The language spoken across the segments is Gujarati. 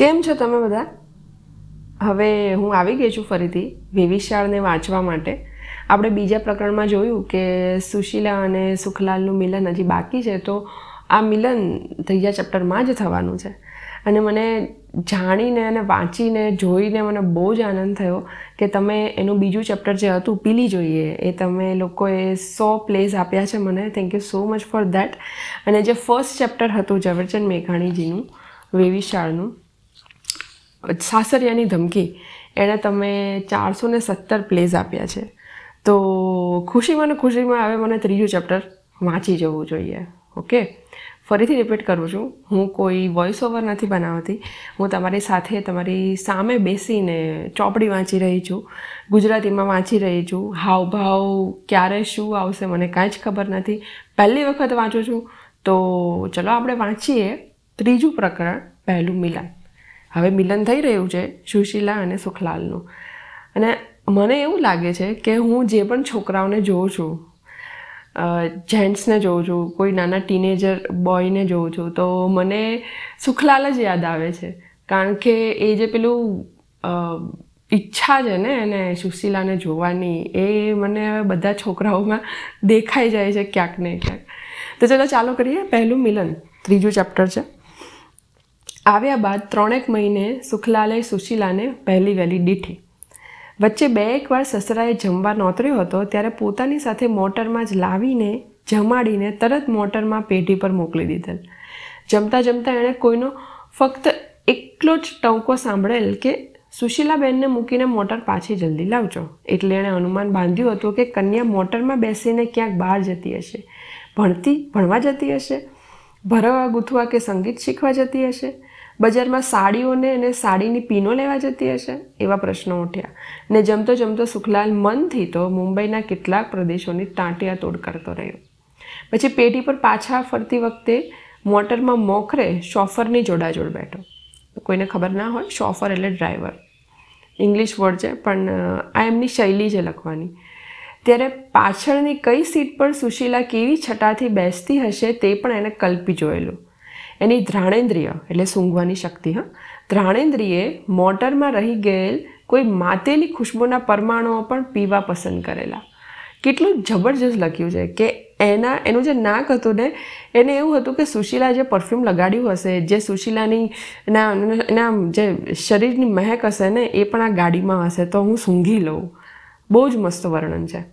કેમ છો તમે બધા? હવે હું આવી ગઈ છું ફરીથી વેવિશાળને વાંચવા માટે. આપણે બીજા પ્રકરણમાં જોયું કે સુશીલા અને સુખલાલનું મિલન હજી બાકી છે, તો આ મિલન ત્રીજા ચેપ્ટરમાં જ થવાનું છે. અને મને જાણીને અને વાંચીને, જોઈને મને બહુ જ આનંદ થયો કે તમે એનું બીજું ચેપ્ટર જે હતું, પીલી જોઈએ, એ તમે લોકોએ સો પ્લેસ આપ્યા છે મને. Thank you so much for that અને જે ફર્સ્ટ ચેપ્ટર હતું, ઝવેરચંદ મેઘાણીજીનું, વેવિશાળનું સાસરિયાની ધમકી. એણે તમે ચારસો ને સત્તર પ્લેઝ આપ્યા છે. તો ખુશીમાં મને ખુશીમાં હવે મને ત્રીજું ચેપ્ટર વાંચી જવું જોઈએ. ઓકે? ફરીથી રિપીટ કરું છું. હું કોઈ વોઇસ ઓવર નથી બનાવતી. હું તમારી સાથે, તમારી સામે બેસીને ચોપડી વાંચી રહી છું. ગુજરાતીમાં વાંચી રહી છું. હાવભાવ ક્યારે શું આવશે મને કાંઈ જ ખબર નથી. પહેલી વખત વાંચું છું. તો ચલો આપણે વાંચીએ ત્રીજું પ્રકરણ, પહેલું મિલન. હવે મિલન થઈ રહ્યું છે સુશીલા અને સુખલાલનું. અને મને એવું લાગે છે કે હું જે પણ છોકરાઓને જોઉં છું જેન્ટ્સને જોઉં છું, કોઈ નાના ટીનેજર બોયને જોઉં છું, તો મને સુખલાલ જ યાદ આવે છે. કારણ કે એ જે પેલું ઈચ્છા છે ને એને સુશીલાને જોવાની, એ મને હવે બધા છોકરાઓમાં દેખાઈ જાય છે ક્યાંક ને ક્યાંક. તો ચલો ચાલો કરીએ પહેલું મિલન. ત્રીજું ચેપ્ટર છે. આવ્યા બાદ ત્રણેક મહિને સુખલાલે સુશીલાને પહેલી વહેલી દીઠી. વચ્ચે બે એકવાર સસરાએ જમવા નોતર્યો હતો, ત્યારે પોતાની સાથે મોટરમાં જ લાવીને જમાડીને તરત મોટરમાં પેઢી પર મોકલી દીધેલ. જમતા જમતા એણે કોઈનો ફક્ત એકલો જ ટંકો સાંભળેલ કે, સુશીલાબેનને મૂકીને મોટર પાછી જલ્દી લાવજો. એટલે એણે અનુમાન બાંધ્યું હતું કે કન્યા મોટરમાં બેસીને ક્યાંક બહાર જતી હશે. ભણતી ભણવા જતી હશે? ભરવા, ગૂંથવા કે સંગીત શીખવા જતી હશે? બજારમાં સાડીઓને અને સાડીની પીનો લેવા જતી હશે? એવા પ્રશ્નો ઉઠ્યા. ને જમતો જમતો સુખલાલ મનથી તો મુંબઈના કેટલાક પ્રદેશોની તાંટિયા તોડ કરતો રહ્યો. પછી પેઢી પર પાછા ફરતી વખતે મોટરમાં મોખરે શોફરની જોડાજોડ બેઠો. કોઈને ખબર ના હોય, શોફર એટલે ડ્રાઈવર. ઇંગ્લિશ વર્ડ છે, પણ આ એમની શૈલી છે લખવાની. ત્યારે પાછળની કઈ સીટ પર સુશીલા કેવી છટાથી બેસતી હશે તે પણ એને કલ્પી જોયેલું. એની ધ્રાણેન્દ્રિય, એટલે સૂંઘવાની શક્તિ, હા. ધ્રાણેન્દ્રિયે મોટરમાં રહી ગયેલ કોઈ માતેલી ખુશ્બુના પરમાણુઓ પણ પીવા પસંદ કરેલા. કેટલું જબરજસ્ત લખ્યું છે કે એના, એનું જે નાક હતું ને, એને એવું હતું કે સુશીલા જે પરફ્યુમ લગાડ્યું હશે, જે સુશીલાની, એના એના જે શરીરની મહેક હશે ને, એ પણ આ ગાડીમાં હશે, તો હું સૂંઘી લઉં. બહુ જ મસ્ત વર્ણન છે.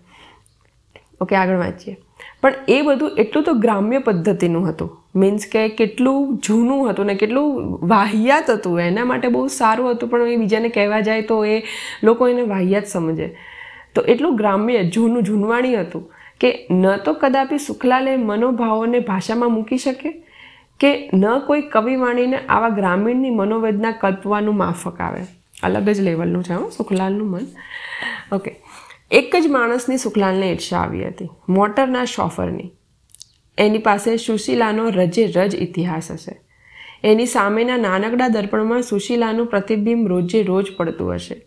ઓકે, આગળ વાંચીએ. પણ એ બધું, એટલું તો ગ્રામ્ય પદ્ધતિનું હતું. મીન્સ કે કેટલું જૂનું હતું ને કેટલું વાહિયાત હતું, એના માટે બહુ સારું હતું, પણ એ બીજાને કહેવા જાય તો એ લોકો એને વાહિયાત સમજે. તો એટલું ગ્રામ્ય, જૂનું, જૂનવાણી હતું કે ન તો કદાપી સુખલાલે મનોભાવોને ભાષામાં મૂકી શકે કે ન કોઈ કવિવાણીને આવા ગ્રામીણની મનોવેદના કલ્પવાનું માફક આવે. અલગ જ લેવલનું છે, હો, સુખલાલનું મન. ઓકે એક જ માણસની સુખલાલને ઈર્ષા આવી હતી, મોટરના શોફરની. એની પાસે સુશીલાનો રજે રજ ઇતિહાસ હશે. એની સામેના નાનકડા દર્પણમાં સુશીલાનું પ્રતિબિંબ રોજે રોજ પડતું હશે.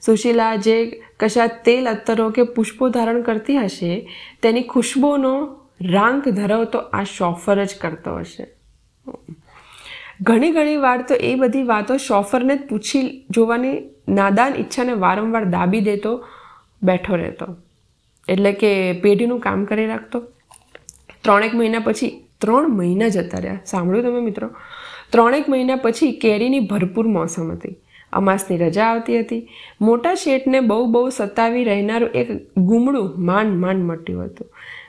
સુશીલા જે કશા તેલ અત્તરો કે પુષ્પો ધારણ કરતી હશે, તેની ખુશ્બોનો રાંક ધરાવતો આ શોફર જ કરતો હશે. ઘણી ઘણી વાર તો એ બધી વાતો શોફરને જ પૂછી જોવાની નાદાન ઈચ્છાને વારંવાર દાબી દેતો, બેઠો રહેતો. એટલે કે પેઢીનું કામ કરી રાખતો. ત્રણેક મહિના પછી, ત્રણ મહિના જતા રહ્યા. સાંભળ્યું તમે મિત્રો? ત્રણેક મહિના પછી કેરીની ભરપૂર મોસમ હતી. અમાસની રજા આવતી હતી. મોટા શેઠને બહુ બહુ સતાવી રહેનારું એક ગુમડું માંડ માંડ મટ્યું હતું.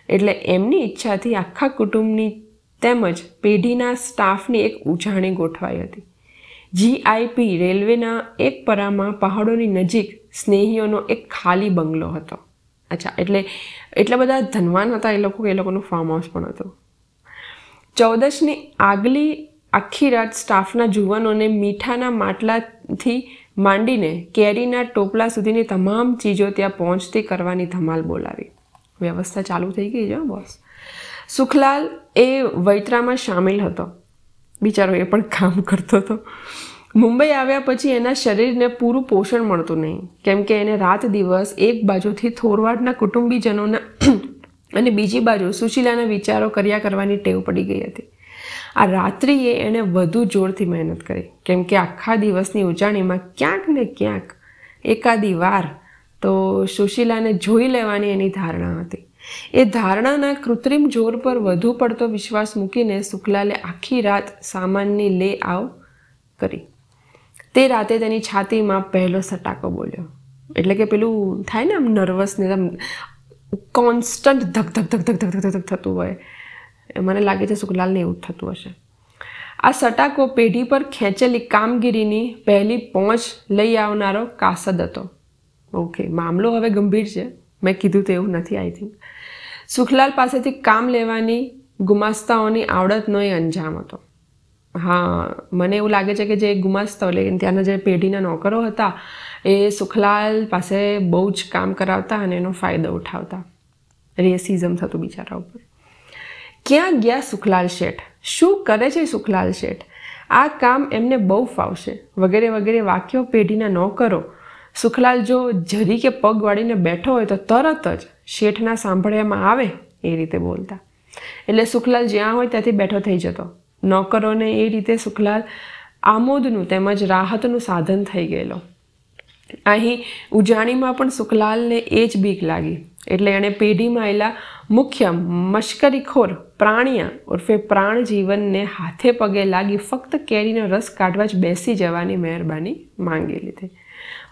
એટલે એમની ઈચ્છાથી આખા કુટુંબની તેમજ પેઢીના સ્ટાફની એક ઉજાણી ગોઠવાઈ હતી. જીઆઈપી રેલવેના એક પરામાં પહાડોની નજીક સ્નેહીઓનો એક ખાલી બંગલો હતો. અચ્છા, એટલે એટલા બધા ધનવાન હતા એ લોકો એ લોકોનું ફાર્મ હાઉસ પણ હતું. ચૌદશની આગલી આખી રાત સ્ટાફના જુવાનોને મીઠાના માટલાથી માંડીને કેરીના ટોપલા સુધીની તમામ ચીજો ત્યાં પહોંચતી કરવાની ધમાલ બોલાવી. વ્યવસ્થા ચાલુ થઈ ગઈ છે બોસ સુખલાલ એ વૈતરામાં સામેલ હતો. બિચારો એ પણ કામ કરતો હતો. મુંબઈ આવ્યા પછી એના શરીરને પૂરું પોષણ મળતું નહીં. કેમ કે એને રાત દિવસ એક બાજુથી થોરવાડના કુટુંબીજનોના અને બીજી બાજુ સુશીલાના વિચારો કર્યા કરવાની ટેવ પડી ગઈ હતી. આ રાત્રિએ એણે વધુ જોરથી મહેનત કરી. કેમ કે આખા દિવસની ઉજાણીમાં ક્યાંક ને ક્યાંક એકાદી વાર તો સુશીલાને જોઈ લેવાની એની ધારણા હતી. એ ધારણાના કૃત્રિમ જોર પર વધુ પડતો વિશ્વાસ મૂકીને શુક્લાલે આખી રાત સામાનની લે આવ કરી. તે રાતે તેની છાતીમાં પહેલો સટાકો બોલ્યો. એટલે કે પેલું થાય ને આમ નર્વસને આમ કોન્સ્ટન્ટ ધક ધક ધક ધક ધક ધક ધક થતું હોય. મને લાગે છે સુખલાલને એવું થતું હશે. આ સટાકો પેઢી પર ખેંચેલી કામગીરીની પહેલી પહોંચ લઈ આવનારો કાસદ હતો. ઓકે મામલો હવે ગંભીર છે. મેં કીધું તો એવું નથી આઈ થિંક સુખલાલ પાસેથી કામ લેવાની ગુમાસ્તાઓની આવડતનો એ અંજામ હતો. હા, મને એવું લાગે છે કે જે ગુમાસ્તવલે ત્યાંના જે પેઢીના નોકરો હતા, એ સુખલાલ પાસે બહુ જ કામ કરાવતા અને એનો ફાયદો ઉઠાવતા. રેસિઝમ થતું બિચારા ઉપર. ક્યાં ગયા સુખલાલ શેઠ? શું કરે છે સુખલાલ શેઠ? આ કામ એમને બહુ ફાવશે. વગેરે વગેરે વાક્યો પેઢીના નોકરો. સુખલાલ જો જરી કે પગ વાળીને બેઠો હોય તો તરત જ શેઠના સાંભળ્યામાં આવે એ રીતે બોલતા. એટલે સુખલાલ જ્યાં હોય ત્યાંથી બેઠો થઈ જતો. નોકરોને એ રીતે સુખલાલ આમોદનું તેમજ રાહતનું સાધન થઈ ગયેલો. અહીં ઉજાણીમાં પણ સુખલાલને એ જ બીક લાગી. એટલે એણે પેઢીમાં આવેલા મુખ્ય મશ્કરીખોર પ્રાણિયા ઉર્ફે પ્રાણ જીવનને હાથે પગે લાગી ફક્ત કેરીનો રસ કાઢવા જ બેસી જવાની મહેરબાની માંગી લીધી.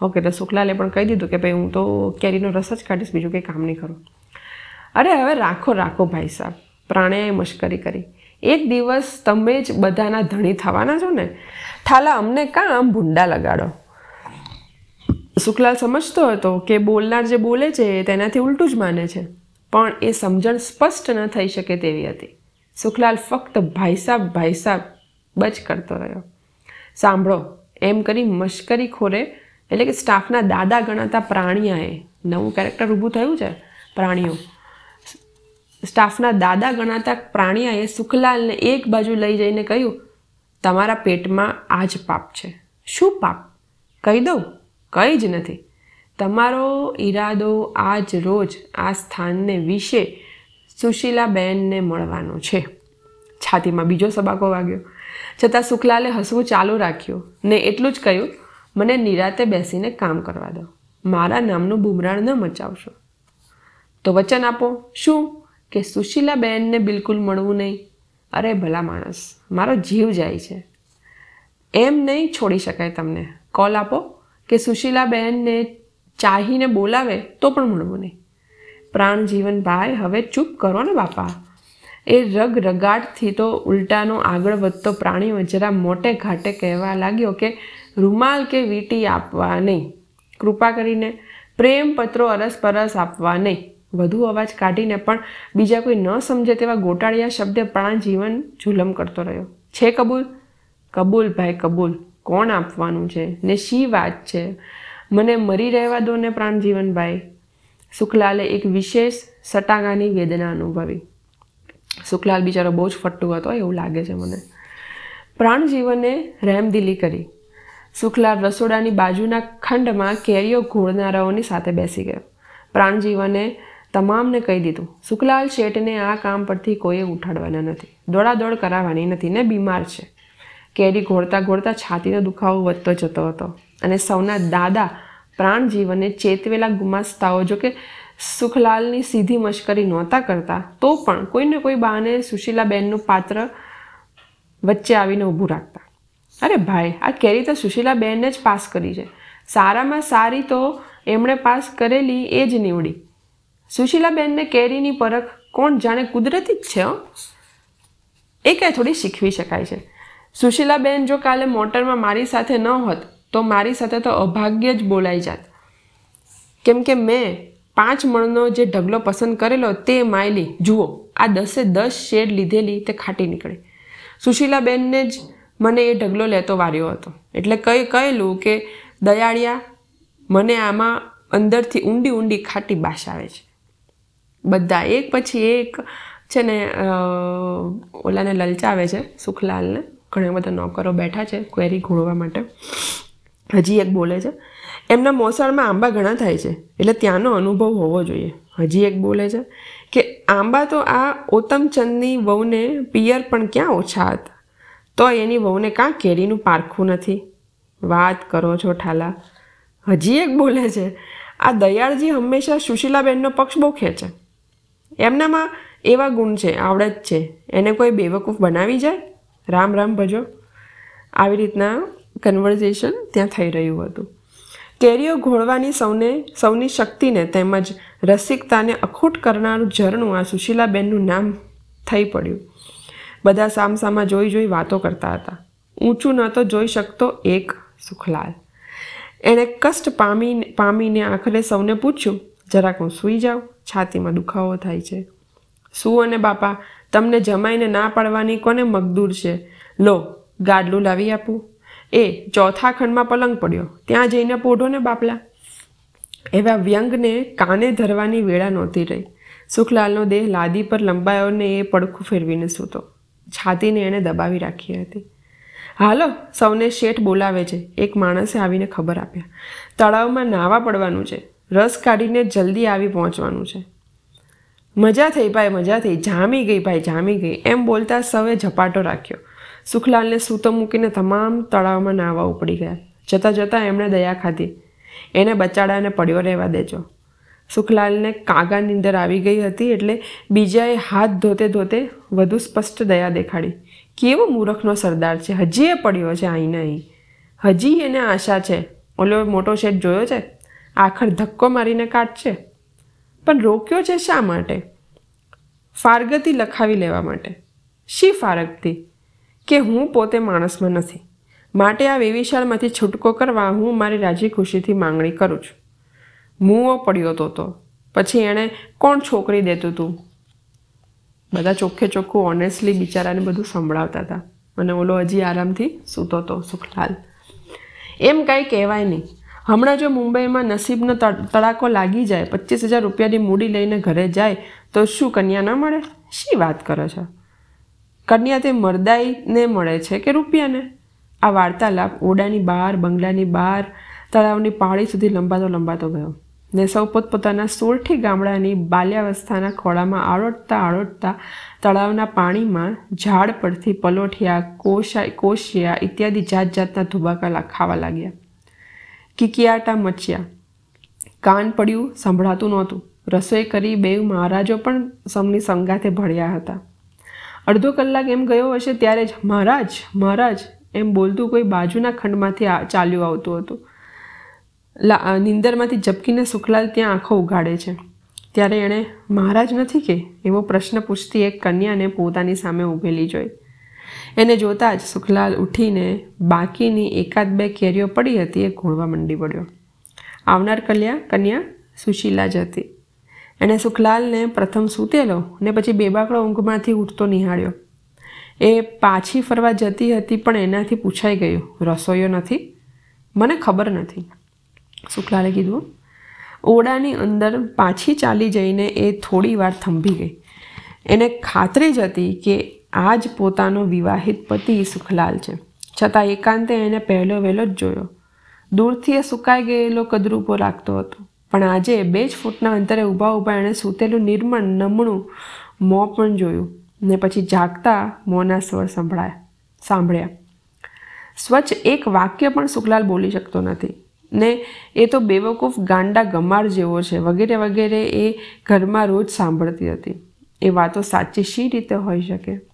ઓકે, તો સુખલાલે પણ કહી દીધું કે, ભાઈ, હું તો કેરીનો રસ જ કાઢીશ, બીજું કંઈ કામ નહીં કરું. અરે, હવે રાખો રાખો ભાઈ સાહેબ. પ્રાણ્યાએ મશ્કરી કરી. એક દિવસ તમે જ બધાના ધણી થવાના છો ને, થાલા અમને કાં આમ ભૂંડા લગાડો? સુખલાલ સમજતો હતો કે બોલનાર જે બોલે છે તેનાથી ઉલટું જ માને છે, પણ એ સમજણ સ્પષ્ટ ન થઈ શકે તેવી હતી. સુખલાલ ફક્ત ભાઈ સાહેબ ભાઈ સાહેબ બચ કરતો રહ્યો. સાંભળો, એમ કરી મશ્કરી ખોરે, એટલે કે સ્ટાફના દાદા ગણાતા પ્રાણીયાએ, નવું કેરેક્ટર ઊભું થયું છે? પ્રાણીઓ સ્ટાફના દાદા ગણાતા પ્રાણીયાએ સુખલાલને એક બાજુ લઈ જઈને કહ્યું, તમારા પેટમાં આ જ પાપ છે. શું પાપ? કહી દઉં? કંઈ જ નથી. તમારો ઈરાદો આજ રોજ આ સ્થાનને વિશે સુશીલાબેનને મળવાનો છે. છાતીમાં બીજો સબાકો વાગ્યો. છતાં સુખલાલે હસવું ચાલુ રાખ્યું ને એટલું જ કહ્યું, મને નિરાતે બેસીને કામ કરવા દો. મારા નામનું બુમરાણ ન મચાવશો. તો વચન આપો. શું? કે સુશીલાબેનને બિલકુલ મળવું નહીં. અરે ભલા માણસ, મારો જીવ જાય છે. એમ નહીં છોડી શકાય તમને. કોલ આપો કે સુશીલાબેનને ચાહીને બોલાવે તો પણ મળવું નહીં. પ્રાણ જીવન ભાઈ, હવે ચૂપ કરો ને બાપા. એ રગ રગાટથી તો ઉલટાનો આગળ વધતો પ્રાણીઓ જરા મોટે ઘાટે કહેવા લાગ્યો કે રૂમાલ કે વીંટી આપવા નહીં. કૃપા કરીને પ્રેમ પત્રો અરસપરસ આપવા નહીં. વધુ અવાજ કાઢીને પણ બીજા કોઈ ન સમજે તેવા ગોટાળિયા શબ્દે પ્રાણ જીવન જુલમ કરતો રહ્યો. છે કબૂલ? કબૂલ ભાઈ, કબૂલ. કોણ આપવાનું છે? ને શી વાત છે? મને મરી રહેવા દો ને પ્રાણજીવનભાઈ સુખલાલે એક વિશેષ સટાગાની વેદના અનુભવી. સુખલાલ બિચારો બહુ જ ફટ્ટુ હતો, એવું લાગે છે મને. પ્રાણજીવને રહેમદિલી કરી. સુખલાલ રસોડાની બાજુના ખંડમાં કેરીઓ ઘોળનારાઓની સાથે બેસી ગયો. પ્રાણજીવને તમામને કહી દીધું. સુખલાલ શેઠને આ કામ પરથી કોઈએ ઉઠાડવાના નથી. દોડાદોડ કરાવવાની નથી ને બીમાર છે. કેરી ઘોળતા ઘોળતા છાતીનો દુખાવો વધતો જતો હતો અને સૌના દાદા પ્રાણજીવને ચેતવેલા ગુમાસ્તાઓ જો કે સુખલાલની સીધી મશ્કરી નહોતા કરતા, તો પણ કોઈને કોઈ બાને સુશીલાબેનનું પાત્ર વચ્ચે આવીને ઊભું રાખતા. અરે ભાઈ, આ કેરી તો સુશીલાબેનને જ પાસ કરી છે. સારામાં સારી તો એમણે પાસ કરેલી એ જ નીવડી. સુશીલાબેનને કેરીની પરખ કોણ જાણે કુદરતી જ છે એ કાંઈ થોડી શીખવી શકાય છે. સુશીલાબેન જો કાલે મોટરમાં મારી સાથે ન હોત, તો મારી સાથે તો અભાગ્ય જ બોલાઈ જાત. કેમ કે મેં પાંચ મણનો જે ઢગલો પસંદ કરેલો તે માયલી, જુઓ, આ દસે દસ શેડ લીધેલી તે ખાટી નીકળી. સુશીલાબેનને જ મને એ ઢગલો લેતો વાર્યો હતો. એટલે કહી કહેલું કે, દયાળિયા, મને આમાં અંદરથી ઊંડી ઊંડી ખાટી બાશ આવે છે. બધા એક, પછી એક છે ને ઓલાને લલચાવે છે, સુખલાલને. ઘણા બધા નોકરો બેઠા છે ક્વેરી ઘોળવા માટે. હજી એક બોલે છે. એમના મોસાળમાં આંબા ઘણા થાય છે, એટલે ત્યાંનો અનુભવ હોવો જોઈએ. હજી એક બોલે છે કે, આંબા તો આ ઓતમચંદની વહુને પિયર પણ ક્યાં ઓછા હતા? તો એની વહુને કાં કેરીનું પારખું નથી? વાત કરો છો ઠાલા. હજી એક બોલે છે, આ દયાળજી હંમેશા સુશીલાબેનનો પક્ષ બહુ ખેંચે. એમનામાં એવા ગુણ છે, આવડત છે. એને કોઈ બેવકૂફ બનાવી જાય? રામ રામ ભજો. આવી રીતના કન્વર્ઝેશન ત્યાં થઈ રહ્યું હતું. કેરીઓ ઘોળવાની સૌને, સૌની શક્તિને તેમજ રસિકતાને અખૂટ કરનારું ઝરણું આ સુશીલાબેનનું નામ થઈ પડ્યું. બધા સામસામા જોઈ જોઈ વાતો કરતા હતા. ઊંચું ન તો જોઈ શકતો એક સુખલાલ. એણે કષ્ટ પામી, પામીને આખરે સૌને પૂછ્યું, જરાક હું સૂઈ જાઉં? છાતીમાં દુખાવો થાય છે. શું અને બાપા, તમને જમાઈને ના પાડવાની કોને મગદૂર છે? લો, ગાડલું લાવી આપું. એ, ચોથા ખંડમાં પલંગ પડ્યો. ત્યાં જઈને પોઢો ને બાપલા. એવા વ્યંગને કાને ધરવાની વેળા નહોતી રહી. સુખલાલનો દેહ લાદી પર લંબાયો ને એ પડખું ફેરવીને સૂતો. છાતીને એણે દબાવી રાખી હતી. હાલો, સૌને શેઠ બોલાવે છે. એક માણસે આવીને ખબર આપ્યા. તળાવમાં નાવા પડવાનું છે. રસ કાઢીને જલ્દી આવી પહોંચવાનું છે. મજા થઈ ભાઈ, મજા થઈ. જામી ગઈ ભાઈ, જામી ગઈ. એમ બોલતા સૌએ ઝપાટો રાખ્યો. સુખલાલને સૂતો મૂકીને તમામ તળાવમાં નાહવા ઉપડી ગયા. જતાં જતાં એમણે દયા ખાધી. એને બચાડાને પડ્યો રહેવા દેજો. સુખલાલને કાગાની અંદર આવી ગઈ હતી એટલે બીજાએ હાથ ધોતે ધોતે વધુ સ્પષ્ટ દયા દેખાડી. કેવો મૂરખનો સરદાર છે. હજી એ પડ્યો છે અહીં હજી એને આશા છે. ઓલો મોટો શેઠ જોયો છે? આખર ધક્કો મારીને કાઢશે. પણ રોક્યો છે શા માટે? ફારગતી લખાવી લેવા માટે. શી ફારગતી? કે હું પોતે માણસમાં નથી. માટે આ વેવિશાળમાંથી છૂટકો કરવા હું મારી રાજી ખુશીથી માંગણી કરું છું. મૂવો પડ્યો તો તો. પછી એણે કોણ છોકરી દેતું હતું બધા ચોખ્ખે ચોખ્ખું ઓનેસ્ટલી બિચારાને બધું સંભળાવતા હતા. અને ઓલો હજી આરામથી સૂતો હતો સુખલાલ. એમ કાંઈ કહેવાય નહીં. હમણાં જો મુંબઈમાં નસીબનો તડાકો લાગી જાય પચીસ હજાર રૂપિયાની મૂડી લઈને ઘરે જાય, તો શું કન્યા ન મળે? શી વાત કરો છો? કન્યા તે મરદાઈને મળે છે કે રૂપિયાને? આ વાર્તાલાપ ઓડાની બહાર, બંગલાની બહાર, તળાવની પાળી સુધી લંબાતો લંબાતો ગયો. ને સૌ પોતપોતાના સોરઠી ગામડાની બાલ્યાવસ્થાના ખોળામાં આળોટતા આળોટતા તળાવના પાણીમાં ઝાડ પરથી પલોઠિયા, કોશા, કોશિયા ઇત્યાદિ જાત જાતના ધુબાકા ખાવા લાગ્યા. કિકિયાટા મચ્યા. કાન પડ્યું, સંભળાતું નહોતું. રસોઈ કરી બે મહારાજો પણ સૌની સંગાથે ભળ્યા હતા. અડધો કલાક એમ ગયો હશે ત્યારે જ, મહારાજ મહારાજ, એમ બોલતું કોઈ બાજુના ખંડમાંથી ચાલ્યું આવતું હતું. નિંદરમાંથી ઝપકીને સુખલાલ ત્યાં આંખો ઉગાડે છે. ત્યારે એણે, મહારાજ નથી કે? એવો પ્રશ્ન પૂછતી એક કન્યાને પોતાની સામે ઊભેલી જોઈ. એને જોતાં જ સુખલાલ ઉઠીને બાકીની એકાદ બે કેરીઓ પડી હતી એ ઘોળવા મંડી પડ્યો આવનાર કલ્યા, કન્યા સુશીલા જ હતી. એણે સુખલાલને પ્રથમ સૂતેલો ને પછી બેબાકડો ઊંઘમાંથી ઉઠતો નિહાળ્યો. એ પાછી ફરવા જતી હતી પણ એનાથી પૂછાઈ ગયું, રસોઈયો નથી? મને ખબર નથી. શુક્લાલે કીધું, ઓરડાની અંદર પાછી ચાલી જઈને એ થોડી વાર થંભી ગઈ. એને ખાતરી જ હતી કે આ જ પોતાનો વિવાહિત પતિ સુખલાલ છે. છતાં એકાંતે એને પહેલો વહેલો જ જોયો. દૂરથી એ સુકાઈ ગયેલો કદરૂપો રાખતો હતો. પણ આજે બે જ ફૂટના અંતરે ઊભા ઊભા એણે સૂતેલું નિર્મળ, નમણું મોં પણ જોયું ને પછી જાગતા મોંના સ્વર સંભળાયા, સાંભળ્યા. સ્વચ્છ એક વાક્ય પણ સુખલાલ બોલી શકતો નથી ને એ તો બેવકૂફ ગાંડા ગમાર જેવો છે. વગેરે વગેરે એ ઘરમાં રોજ સાંભળતી હતી. એ વાતો સાચી શી રીતે હોઈ શકે?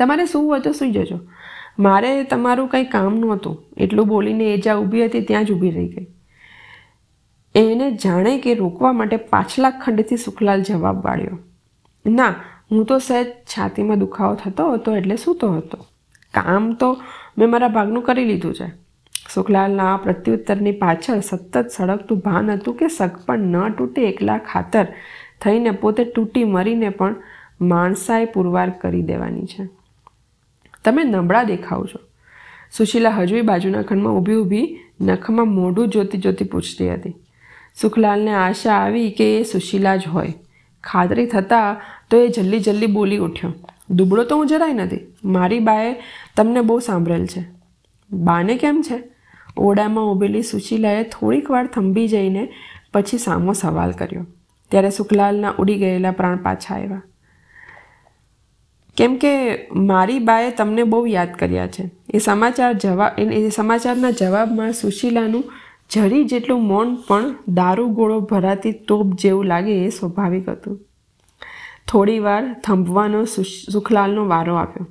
તમારે શું હોય તો સૂઈ જજો. મારે તમારું કંઈ કામ નહોતું. એટલું બોલીને એ જ્યાં ઊભી હતી ત્યાં જ ઊભી રહી ગઈ. એને જાણે કે રોકવા માટે પાછલા ખંડથી સુખલાલ જવાબ વાળ્યો. ના, હું તો સહેજ છાતીમાં દુખાવો થતો હતો એટલે સૂતો હતો. કામ તો મેં મારા ભાગનું કરી લીધું છે. સુખલાલના પ્રત્યુત્તરની પાછળ સતત સળગતું ભાન હતું કે સગપણ ન તૂટે એકલા ખાતર થઈને પોતે તૂટી મરીને પણ માણસાએ પુરવાર કરી દેવાની છે. તમે નબળા દેખાવ છો. સુશીલા હજુય બાજુના ખંડમાં ઊભી ઊભી નખમાં મોઢું જોતી જોતી પૂછતી હતી. સુખલાલને આશા આવી કે એ સુશીલા જ હોય. ખાતરી થતાં તો એ જલ્દી જલ્દી બોલી ઉઠ્યો. દુબળો તો હું જરાય નથી. મારી બાએ તમને બહુ સાંભળેલ છે. બાને કેમ છે? ઓરડામાં ઊભેલી સુશીલાએ થોડીક વાર થંભી જઈને પછી સામો સવાલ કર્યો. ત્યારે સુખલાલના ઉડી ગયેલા પ્રાણ પાછા આવ્યા. કેમ કે મારી બાએ તમને બહુ યાદ કર્યા છે. એ સમાચાર જવાબ એ સમાચારના જવાબમાં સુશીલાનું જરી જેટલું મૌન પણ દારૂ ગોળો ભરાતી તોપ જેવું લાગે એ સ્વાભાવિક હતું. થોડી વાર થંભવાનો સુખલાલનો વારો આપ્યો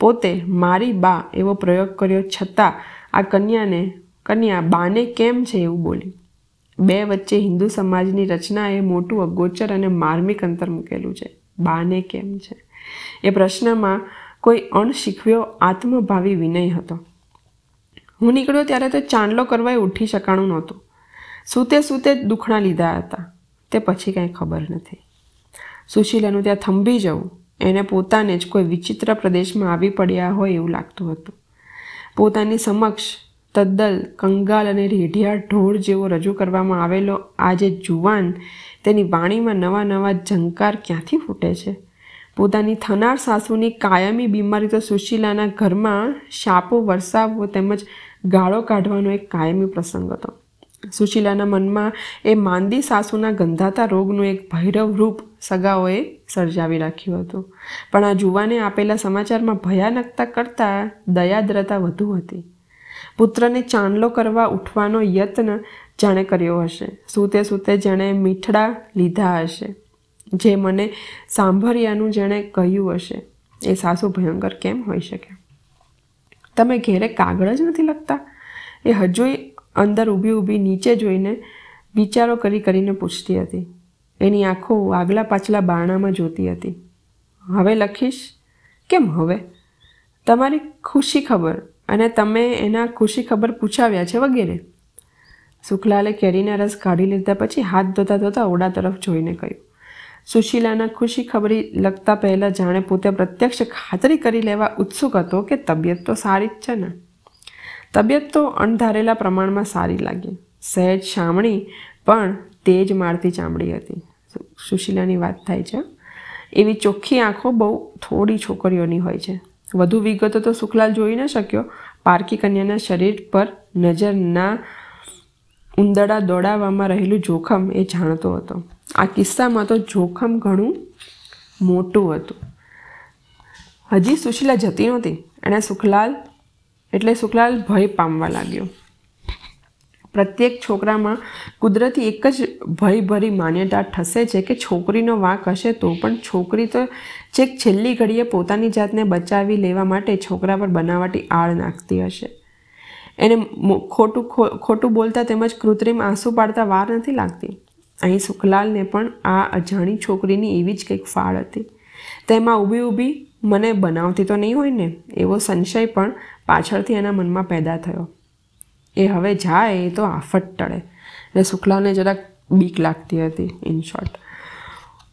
પોતે મારી બા એવો પ્રયોગ કર્યો છતાં આ કન્યાને, કન્યા બાને કેમ છે એવું બોલી. બે વચ્ચે હિન્દુ સમાજની રચનાએ મોટું અગોચર અને માર્મિક અંતર મૂકેલું છે. બાને કેમ છે? એ પ્રશ્નમાં કોઈ અણશીખવ્યો આત્મભાવી વિનય હતો. હું નીકળ્યો ત્યારે તો ચાંદલો કરવા ઉઠી શકાણું નહોતું. સૂતે સૂતે દુખણા લીધા હતા. તે પછી કાંઈ ખબર નથી. સુશીલાનું ત્યાં થંભી જવું, એને પોતાને જ કોઈ વિચિત્ર પ્રદેશમાં આવી પડ્યા હોય એવું લાગતું હતું. પોતાની સમક્ષ તદ્દલ કંગાલ અને રેઢિયા ઢોળ જેવો રજૂ કરવામાં આવેલો આ જે જુવાન તેની વાણીમાં નવા નવા ઝંકાર ક્યાંથી ફૂટે છે? પોતાની થનાર સાસુની કાયમી બીમારી તો સુશીલાના ઘરમાં શાપો વરસાવવો તેમજ ગાળો કાઢવાનો એક કાયમી પ્રસંગ હતો. સુશીલાના મનમાં એ માંદી સાસુના ગંધાતા રોગનું એક ભૈરવ રૂપ સગાઓએ સર્જાવી રાખ્યું હતું. પણ આ જુવાને આપેલા સમાચારમાં ભયાનકતા કરતાં દયાદ્રતા વધુ હતી. પુત્રને ચાંદલો કરવા ઉઠવાનો યત્ન જાણે કર્યો હશે. સૂતે સૂતે જેણે મીઠડા લીધા હશે. જે મને સાંભળ્યાનું જેણે કહ્યું હશે, એ સાસુ ભયંકર કેમ હોઈ શકે? તમે ઘેરે કાગળ જ નથી લખતા? એ હજુય અંદર ઊભી ઊભી નીચે જોઈને વિચારો કરી કરીને પૂછતી હતી. એની આંખો આગલા પાછલા બારણામાં જોતી હતી. હવે લખીશ? કેમ હવે? તમારી ખુશી ખબર અને તમે એના ખુશી ખબર પૂછાવ્યા છે વગેરે. શુક્લાલે કેરીના રસ કાઢી લીધા પછી હાથ ધોતા ધોતા ઓડા તરફ જોઈને કહ્યું સુશીલાના ખુશી ખબરી લગતા પહેલાં જાણે પોતે પ્રત્યક્ષ ખાતરી કરી લેવા ઉત્સુક હતો કે તબિયત તો સારી જ છે ને. તબિયત તો અણધારેલા પ્રમાણમાં સારી લાગી. સહેજ શામણી પણ તેજ મારતી ચામડી હતી. સુશીલાની વાત થાય છે, એવી ચોખ્ખી આંખો બહુ થોડી છોકરીઓની હોય છે. વધુ વિગતો તો સુખલાલ જોઈ ન શક્યો. પારકી કન્યાના શરીર પર નજર ના ઉંદડા દોડાવવામાં રહેલું જોખમ એ જાણતો હતો. આ કિસ્સામાં તો જોખમ ઘણું મોટું હતું. હજી સુશીલા જતી નહોતી. એણે સુખલાલ, એટલે સુખલાલ ભય પામવા લાગ્યો. પ્રત્યેક છોકરામાં કુદરતી એક જ ભયભરી માન્યતા ઠસે છે કે છોકરીનો વાંક હશે તો પણ છોકરી તો છેક છેલ્લી ઘડીએ પોતાની જાતને બચાવી લેવા માટે છોકરા પર બનાવટી આળ નાખતી હશે. એને ખોટું ખોટું બોલતા તેમજ કૃત્રિમ આંસુ પાડતા વાર નથી લાગતી. અહીં સુખલાલને પણ આ અજાણી છોકરીની એવી જ કંઈક ફાળ હતી. તેમાં ઊભી ઊભી મને બનાવતી તો નહીં હોય ને, એવો સંશય પણ પાછળથી એના મનમાં પેદા થયો. એ હવે જાય એ તો આફત ટળે. એટલે શુક્લાને જરાક બીક લાગતી હતી ઇન શોર્ટ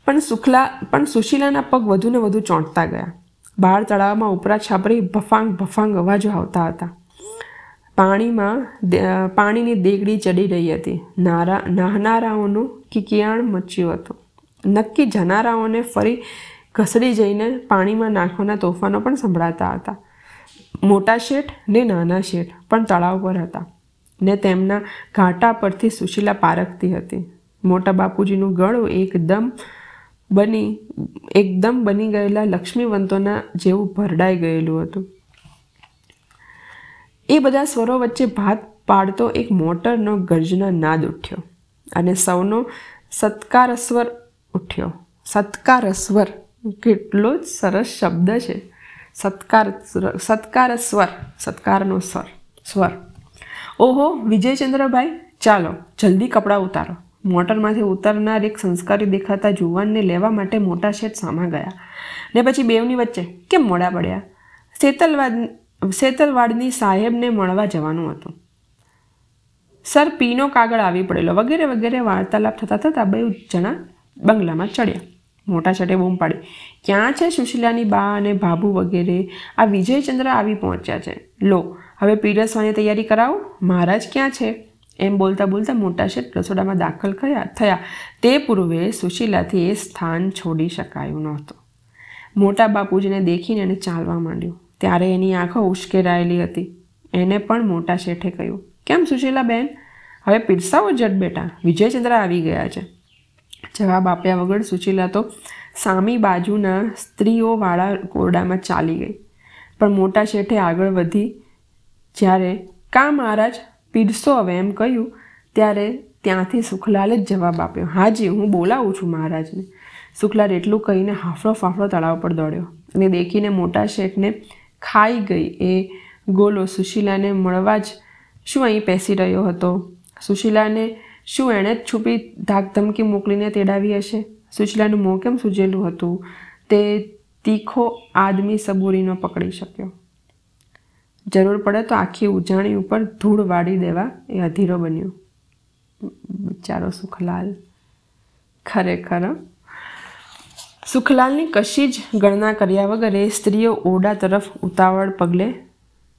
પણ શુક્લા પણ સુશીલાના પગ વધુ ને વધુ ચોંટતા ગયા. બાળ તળાવમાં ઉપરા છાપરી ભફાંગ ભફાંગ અવાજો આવતા હતા. પાણીમાં પાણીની દેગડી ચડી રહી હતી. નારા, નાહનારાઓનું કિકિયાણ મચ્યું હતું. નક્કી જનારાઓને ફરી ઘસડી જઈને પાણીમાં નાખવાના તોફાનો પણ સંભળાતા હતા. મોટા શેઠ ને નાના શેઠ પણ તળાવ પર હતા ને તેમના ઘાટા પરથી સુશીલા પારખતી હતી. મોટા બાપુજીનું ગળું એકદમ બની એકદમ બની ગયેલા લક્ષ્મીવંતોના જેવું ભરડાઈ ગયેલું હતું. એ બધા સ્વરો વચ્ચે ભાત પાડતો એક મોટરનો ગર્જના નાદ ઉઠ્યો અને સૌનો સત્કારસ્વર ઉઠ્યો. સત્કારસ્વર કેટલો જ સરસ શબ્દ છે. સત્કાર સત્કાર સ્વર સત્કારનો સ્વર સ્વર. ઓહો, વિજયચંદ્રભાઈ, ચાલો, જલ્દી કપડાં ઉતારો. મોટરમાંથી ઉતરનાર એક સંસ્કારી દેખાતા જુવાનને લેવા માટે મોટા શેઠ સામા ગયા. ને પછી બેવની વચ્ચે, કેમ મોડા પડ્યા? સેતલવાદ સેતલવાડની સાહેબને મળવા જવાનું હતું. સર, પીનો કાગળ આવી પડેલો. વગેરે વગેરે વાર્તાલાપ થતાં થતાં બે જણા બંગલામાં ચડ્યા. મોટા છટે બૂમ પાડી. ક્યાં છે સુશીલાની બા અને ભાભુ વગેરે? આ વિજયચંદ્ર આવી પહોંચ્યા છે. લો, હવે પીરસવાની તૈયારી કરાવો. મહારાજ ક્યાં છે? એમ બોલતા બોલતા મોટા શેઠ રસોડામાં દાખલ થયા. તે પૂર્વે સુશીલાથી એ સ્થાન છોડી શકાયું નહોતું. મોટા બાપુજીને દેખીને એને ચાલવા માંડ્યું. ત્યારે એની આંખો ઉશ્કેરાયેલી હતી. એને પણ મોટા શેઠે કહ્યું, કેમ સુશીલા બેન હવે પીરસાવો જટ બેટા, વિજયચંદ્ર આવી ગયા છે. જવાબ આપ્યા વગર સુશીલા તો સામી બાજુના સ્ત્રીઓવાળા ઓરડામાં ચાલી ગઈ. પણ મોટા શેઠે આગળ વધી, જ્યારે કા મહારાજ, પીરસો હવે? એમ કહ્યું, ત્યારે ત્યાંથી સુખલાલે જ જવાબ આપ્યો હાજી હું બોલાવું છું મહારાજને. સુખલાલ એટલું કહીને હાફળો ફાફળો તળાવ પર દોડ્યો અને દેખીને મોટા શેઠને ખાઈ ગઈ એ ગોલો સુશીલાને મળવા જ શું અહીં પેસી રહ્યો હતો? સુશીલાને શું એણે જ છુપી ધાકધમકી મોકલીને તેડાવી હશે? સુશીલાનું મોં કેમ સૂજેલું હતું? તે તીખો આદમી સબૂરીનો પકડી શક્યો. જરૂર પડે તો આખી ઉજાણી ઉપર ધૂળ વાળી દેવા એ અધીરો બન્યો. બિચારો સુખલાલ. ખરેખર સુખલાલની કશી જ ગણના કર્યા વગર એ સ્ત્રીઓ ઓરડા તરફ ઉતાવળ પગલે,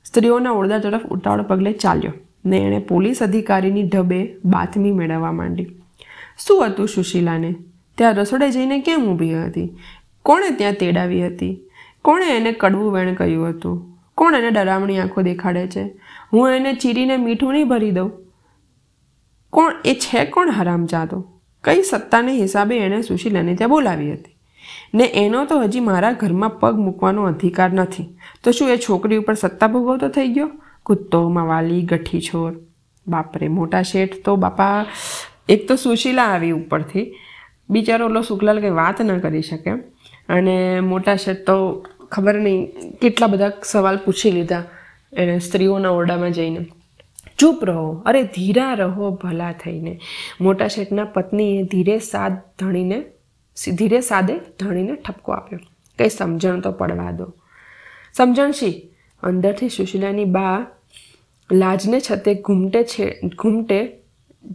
સ્ત્રીઓના ઓરડા તરફ ઉતાવળ પગલે ચાલ્યો ને એણે પોલીસ અધિકારીની ઢબે બાતમી મેળવવા માંડી. શું હતું સુશીલાને? ત્યાં રસોડે જઈને કેમ ઊભી હતી? કોણે ત્યાં તેડાવી હતી? કોણે એને કડવું વેણ કહ્યું હતું? કોણ એને ડરામણી આંખો દેખાડે છે? હું એને ચીરીને મીઠું નહીં ભરી દઉં. કોણ, એ છે કોણ હરામજાદો? કઈ સત્તાને હિસાબે એણે સુશીલાને ત્યાં બોલાવી હતી? ને એનો તો હજી મારા ઘરમાં પગ મૂકવાનો અધિકાર નથી. તો શું એ છોકરી ઉપર સત્તા ભોગવતો થઈ ગયો? કૂદતો મવાલી ગઠ્ઠી છોર બાપરે મોટા શેઠ તો બાપા, એક તો સુશીલા આવી ઉપરથી. બિચારો ઓલો શુક્લાલ કંઈ વાત ન કરી શકે. અને મોટા શેઠ તો ખબર નહીં કેટલા બધા સવાલ પૂછી લીધા એને સ્ત્રીઓના ઓરડામાં જઈને. ચૂપ રહો, અરે ધીરા રહો ભલા થઈને. મોટા શેઠના પત્નીએ ધીરે સાથ ધણીને ધીરે સાદે ધણીને ઠપકો આપ્યો. કંઈ સમજણ તો પડવા દો. સમજણ શી? અંદરથી સુશીલાની બા લાજને છતે ઘૂમટે છે, ઘૂમટે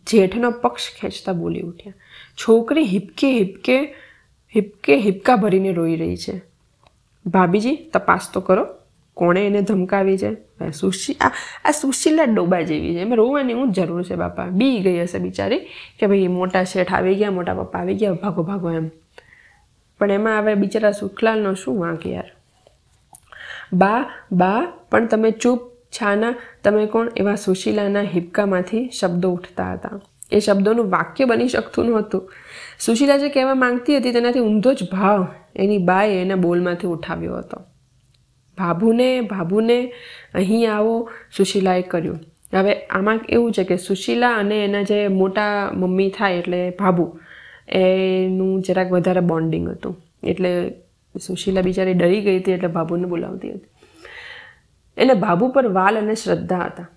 જેઠનો પક્ષ ખેંચતા બોલી ઉઠ્યા. છોકરી હિપકે હિપકે હિપકે હિપકા ભરીને રોઈ રહી છે. ભાભીજી, તપાસ તો કરો. કોણે એને ધમકાવી છે? સુશી આ આ સુશીલા ડોબા જેવી છે. એમાં રોવાની હું જરૂર છે બાપા. બી ગઈ હશે બિચારી કે ભાઈ મોટા શેઠ આવી ગયા, મોટા પપ્પા આવી ગયા, ભાગો ભાગો એમ. પણ એમાં હવે બિચારા સુખલાલનો શું વાંક યાર? બા બા, પણ તમે ચૂપ, છાના, તમે કોણ? એવા સુશીલાના હિપકામાંથી શબ્દો ઉઠતા હતા. એ શબ્દોનું વાક્ય બની શકતું નહોતું. સુશીલા જે કહેવા માંગતી હતી તેનાથી ઊંધો જ ભાવ એની બાએ એના બોલમાંથી ઉઠાવ્યો હતો. ભાભુને ભાભુને અહીં આવો સુશીલાએ કર્યું. હવે આમાં એવું છે કે સુશીલા અને એના જે મોટા મમ્મી થાય એટલે ભાભુ, એનું જરાક વધારે બોન્ડિંગ હતું. એટલે સુશીલા બિચારી ડરી ગઈ હતી એટલે ભાભુને બોલાવતી હતી. એટલે ભાભુ પર વાલ અને શ્રદ્ધા હતા.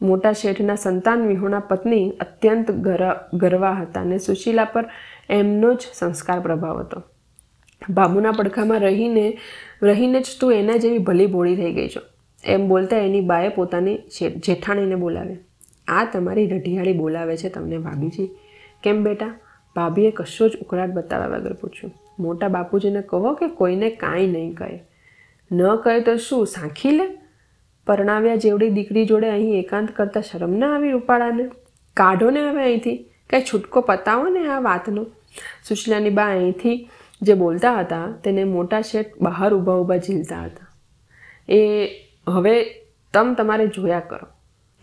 મોટા શેઠના સંતાન વિહોણા પત્ની અત્યંત ગરવા હતા અને સુશીલા પર એમનો જ સંસ્કાર પ્રભાવ હતો. બાબુના પડખામાં રહીને રહીને જ તું એના જેવી ભલી ભોળી થઈ ગઈ છો. એમ બોલતા એની બાએ પોતાની જેઠાણીને બોલાવે આ તમારી રઢિયાળી બોલાવે છે તમને ભાભીજી. કેમ બેટા? ભાભીએ કશો જ ઉકળાટ બતાવ્યા વગર પૂછ્યું. મોટા બાપુજીને કહો કે કોઈને કાંઈ નહીં કહે. ન કહે તો શું, સાંખી લે? પરણાવ્યા જેવડી દીકરી જોડે અહીં એકાંત કરતાં શરમ ના આવી રૂપાળાને? કાઢો ને હવે અહીંથી. કાંઈ છૂટકો પતાવો ને આ વાતનો. સુશીલાની બા અહીંથી જે બોલતા હતા તેને મોટા શેઠ બહાર ઊભા ઊભા ઝીલતા હતા. એ હવે તમ તમારે જોયા કરો.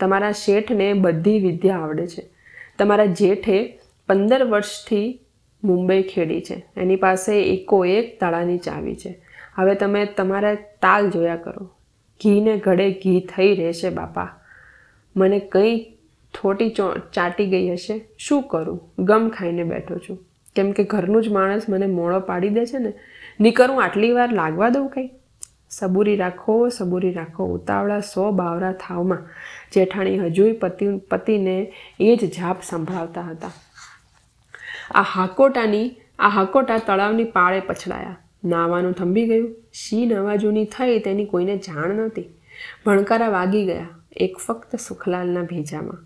તમારા શેઠને બધી વિદ્યા આવડે છે. તમારા જેઠે પંદર વર્ષથી મુંબઈ ખેડી છે. એની પાસે એકો એક તાળાની ચાવી છે. હવે તમે તમારા તાલ જોયા કરો. ઘીને ઘડે ઘી થઈ રહેશે બાપા. મને કંઈ થોટી ચાટી ગઈ હશે? શું કરું? ગમ ખાઈને બેઠો છું. કેમ કે ઘરનું જ માણસ મને મોળો પાડી દે છે ને નીકળું આટલી વાર લાગવા દઉં કંઈ? સબૂરી રાખો સબૂરી રાખો, ઉતાવળા સો બાવરા થાવમાં. જેઠાણી હજુય પતિ, પતિને એ જ જાપ સંભળાવતા હતા. આ હાકોટાની, આ હાકોટા તળાવની પાળે પછડાયા. નાવાનું થંભી ગયું. શી નવાજૂની થઈ તેની કોઈને જાણ નહોતી. ભણકારા વાગી ગયા, એક ફક્ત સુખલાલના ભેજામાં.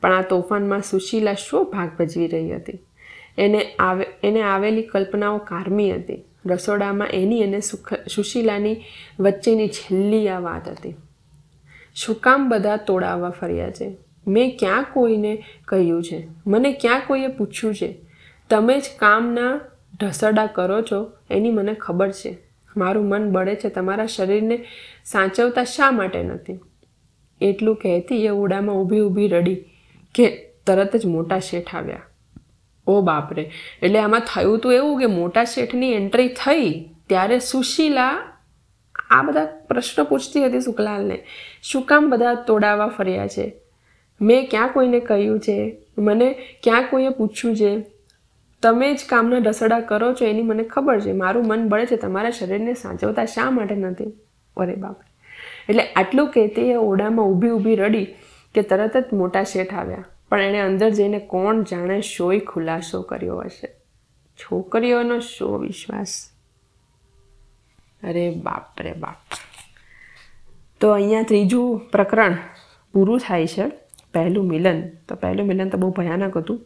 પણ આ તોફાનમાં સુશીલા શું ભાગ ભજવી રહી હતી? એને આવે, એને આવેલી કલ્પનાઓ કારમી હતી. રસોડામાં એની અને સુશીલાની વચ્ચેની છેલ્લી આ વાત હતી. શું કામ બધા તોડાવવા ફર્યા છે? મેં ક્યાં કોઈને કહ્યું છે? મને ક્યાં કોઈએ પૂછ્યું છે? તમે જ કામના ઢસડા કરો છો? એની મને ખબર છે. મારું મન બળે છે. તમારા શરીરને સાચવતા શા માટે નથી? એટલું કહેતી એ ઉડામાં ઊભી ઊભી રડી કે તરત જ મોટા શેઠ આવ્યા. ઓ બાપરે. એટલે આમાં થયું તો એવું કે મોટા શેઠની એન્ટ્રી થઈ, ત્યારે સુશીલા આ બધા પ્રશ્નો પૂછતી હતી શુક્લાલને શું કામ બધા તોડાવા ફર્યા છે? મેં ક્યાં કોઈને કહ્યું છે? મને ક્યાં કોઈએ પૂછ્યું છે? તમે જ કામના ઢસડા કરો છો એની મને ખબર છે. મારું મન બળે છે. તમારા શરીરને સાચવતા શા માટે નથી? અરે બાપ એટલે આટલું કહેતી એ ઓરડામાં ઊભી ઊભી રડી કે તરત જ મોટા શેઠ આવ્યા. પણ એણે અંદર જઈને કોણ જાણે શોય ખુલાસો કર્યો હશે. છોકરીઓનો શો વિશ્વાસ. અરે બાપ રે બાપ. તો અહીંયા ત્રીજું પ્રકરણ પૂરું થાય છે, પહેલું મિલન. તો પહેલું મિલન તો બહુ ભયાનક હતું.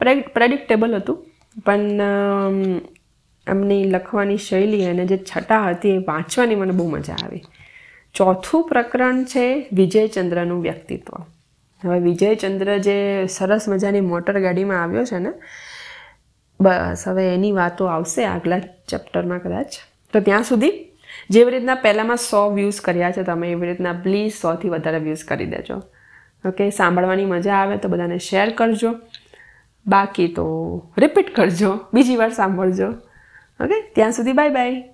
પ્રેડિક્ટેબલ હતું, પણ એમની લખવાની શૈલી અને જે છટા હતી એ વાંચવાની મને બહુ મજા આવી. ચોથું પ્રકરણ છે વિજયચંદ્રનું વ્યક્તિત્વ. હવે વિજયચંદ્ર જે સરસ મજાની મોટર ગાડીમાં આવ્યો છે ને, બસ, હવે એની વાતો આવશે આગલા ચેપ્ટરમાં કદાચ. તો ત્યાં સુધી જેવી રીતના પહેલાંમાં સો વ્યૂઝ કર્યા છે, તમે એવી રીતના પ્લીઝ સોથી વધારે વ્યૂઝ કરી દેજો. ઓકે સાંભળવાની મજા આવે તો બધાને શેર કરજો. બાકી તો રિપીટ કરજો. બીજી વાર સાંભળજો. ઓકે ત્યાં સુધી બાય બાય